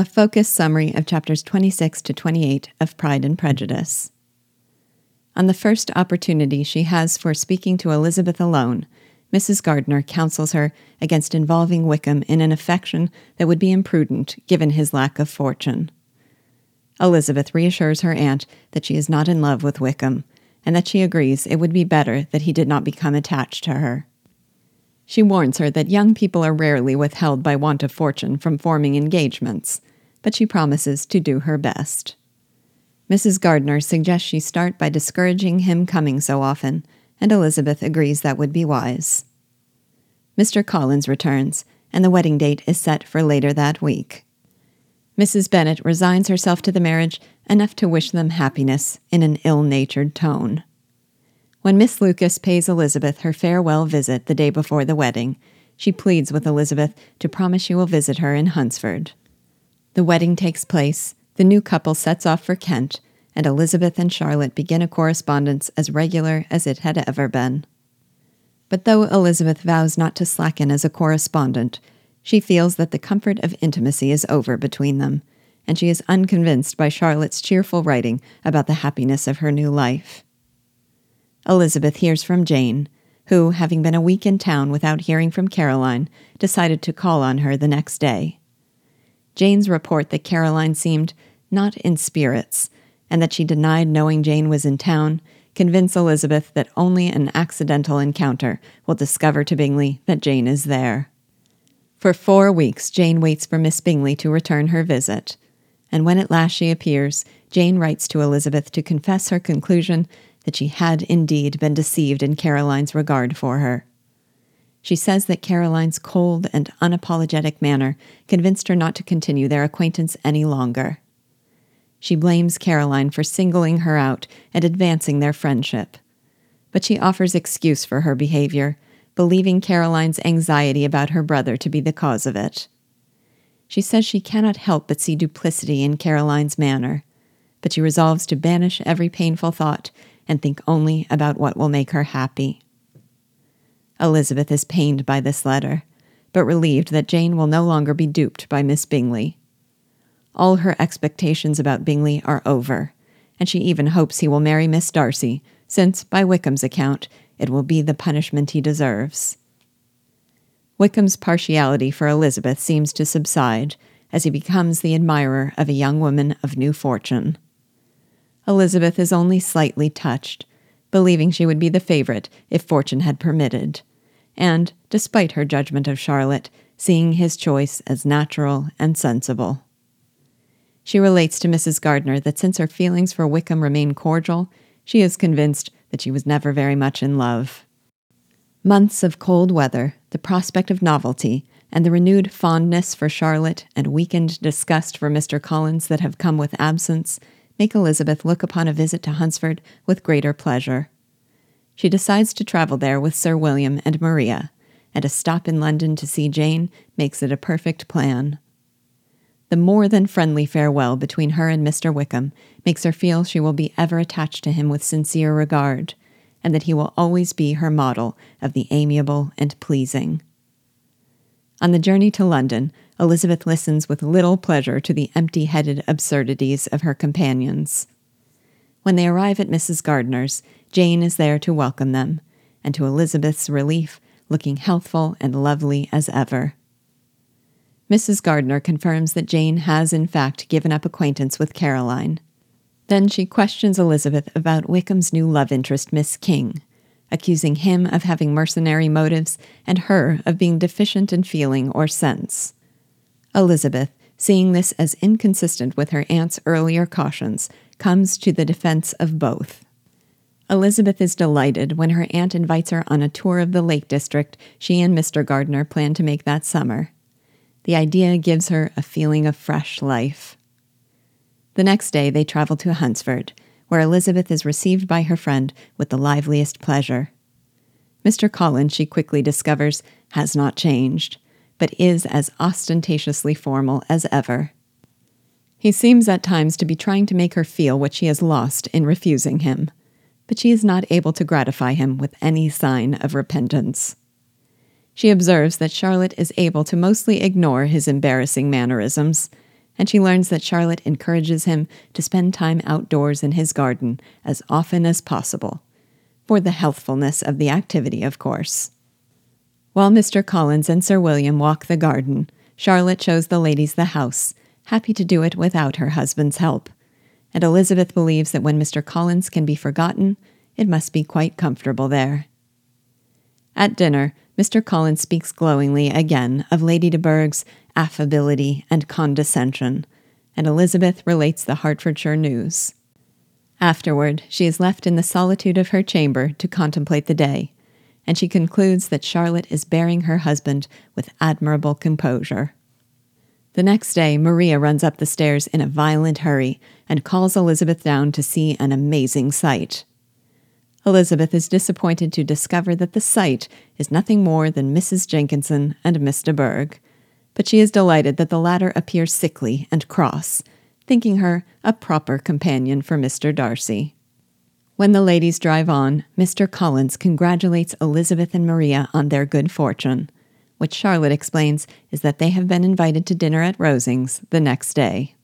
A focused summary of chapters 26 to 28 of Pride and Prejudice. On the first opportunity she has for speaking to Elizabeth alone, Mrs. Gardiner counsels her against involving Wickham in an affection that would be imprudent given his lack of fortune. Elizabeth reassures her aunt that she is not in love with Wickham, and that she agrees it would be better that he did not become attached to her. She warns her that young people are rarely withheld by want of fortune from forming engagements, but she promises to do her best. Mrs. Gardiner suggests she start by discouraging him coming so often, and Elizabeth agrees that would be wise. Mr. Collins returns, and the wedding date is set for later that week. Mrs. Bennet resigns herself to the marriage enough to wish them happiness in an ill natured tone. When Miss Lucas pays Elizabeth her farewell visit the day before the wedding, she pleads with Elizabeth to promise she will visit her in Hunsford. The wedding takes place, the new couple sets off for Kent, and Elizabeth and Charlotte begin a correspondence as regular as it had ever been. But though Elizabeth vows not to slacken as a correspondent, she feels that the comfort of intimacy is over between them, and she is unconvinced by Charlotte's cheerful writing about the happiness of her new life. Elizabeth hears from Jane, who, having been a week in town without hearing from Caroline, decided to call on her the next day. Jane's report that Caroline seemed not in spirits, and that she denied knowing Jane was in town, convince Elizabeth that only an accidental encounter will discover to Bingley that Jane is there. For four weeks, Jane waits for Miss Bingley to return her visit, and when at last she appears, Jane writes to Elizabeth to confess her conclusion that she had indeed been deceived in Caroline's regard for her. She says that Caroline's cold and unapologetic manner convinced her not to continue their acquaintance any longer. She blames Caroline for singling her out and advancing their friendship. But she offers excuse for her behavior, believing Caroline's anxiety about her brother to be the cause of it. She says she cannot help but see duplicity in Caroline's manner, but she resolves to banish every painful thought and think only about what will make her happy. Elizabeth is pained by this letter, but relieved that Jane will no longer be duped by Miss Bingley. All her expectations about Bingley are over, and she even hopes he will marry Miss Darcy, since, by Wickham's account, it will be the punishment he deserves. Wickham's partiality for Elizabeth seems to subside as he becomes the admirer of a young woman of new fortune. Elizabeth is only slightly touched, believing she would be the favorite if fortune had permitted, and, despite her judgment of Charlotte, seeing his choice as natural and sensible. She relates to Mrs. Gardiner that since her feelings for Wickham remain cordial, she is convinced that she was never very much in love. Months of cold weather, the prospect of novelty, and the renewed fondness for Charlotte and weakened disgust for Mr. Collins that have come with absence make Elizabeth look upon a visit to Hunsford with greater pleasure. She decides to travel there with Sir William and Maria, and a stop in London to see Jane makes it a perfect plan. The more than friendly farewell between her and Mr. Wickham makes her feel she will be ever attached to him with sincere regard, and that he will always be her model of the amiable and pleasing. On the journey to London, Elizabeth listens with little pleasure to the empty headed absurdities of her companions. When they arrive at Mrs. Gardiner's, Jane is there to welcome them, and to Elizabeth's relief, looking healthful and lovely as ever. Mrs. Gardiner confirms that Jane has, in fact, given up acquaintance with Caroline. Then she questions Elizabeth about Wickham's new love interest, Miss King, accusing him of having mercenary motives and her of being deficient in feeling or sense. Elizabeth, seeing this as inconsistent with her aunt's earlier cautions, comes to the defense of both. Elizabeth is delighted when her aunt invites her on a tour of the Lake District she and Mr. Gardiner plan to make that summer. The idea gives her a feeling of fresh life. The next day they travel to Hunsford, where Elizabeth is received by her friend with the liveliest pleasure. Mr. Collins, she quickly discovers, has not changed but is as ostentatiously formal as ever. He seems at times to be trying to make her feel what she has lost in refusing him, but she is not able to gratify him with any sign of repentance. She observes that Charlotte is able to mostly ignore his embarrassing mannerisms, and she learns that Charlotte encourages him to spend time outdoors in his garden as often as possible. For the healthfulness of the activity, of course. While Mr. Collins and Sir William walk the garden, Charlotte shows the ladies the house, happy to do it without her husband's help. And Elizabeth believes that when Mr. Collins can be forgotten, it must be quite comfortable there. At dinner, Mr. Collins speaks glowingly again of Lady de Bourgh's affability and condescension, and Elizabeth relates the Hertfordshire news. Afterward, she is left in the solitude of her chamber to contemplate the day, and she concludes that Charlotte is bearing her husband with admirable composure. The next day, Maria runs up the stairs in a violent hurry and calls Elizabeth down to see an amazing sight. Elizabeth is disappointed to discover that the sight is nothing more than Mrs. Jenkinson and de Bourgh, but she is delighted that the latter appears sickly and cross, thinking her a proper companion for Mr. Darcy. When the ladies drive on, Mr. Collins congratulates Elizabeth and Maria on their good fortune, which Charlotte explains is that they have been invited to dinner at Rosings the next day.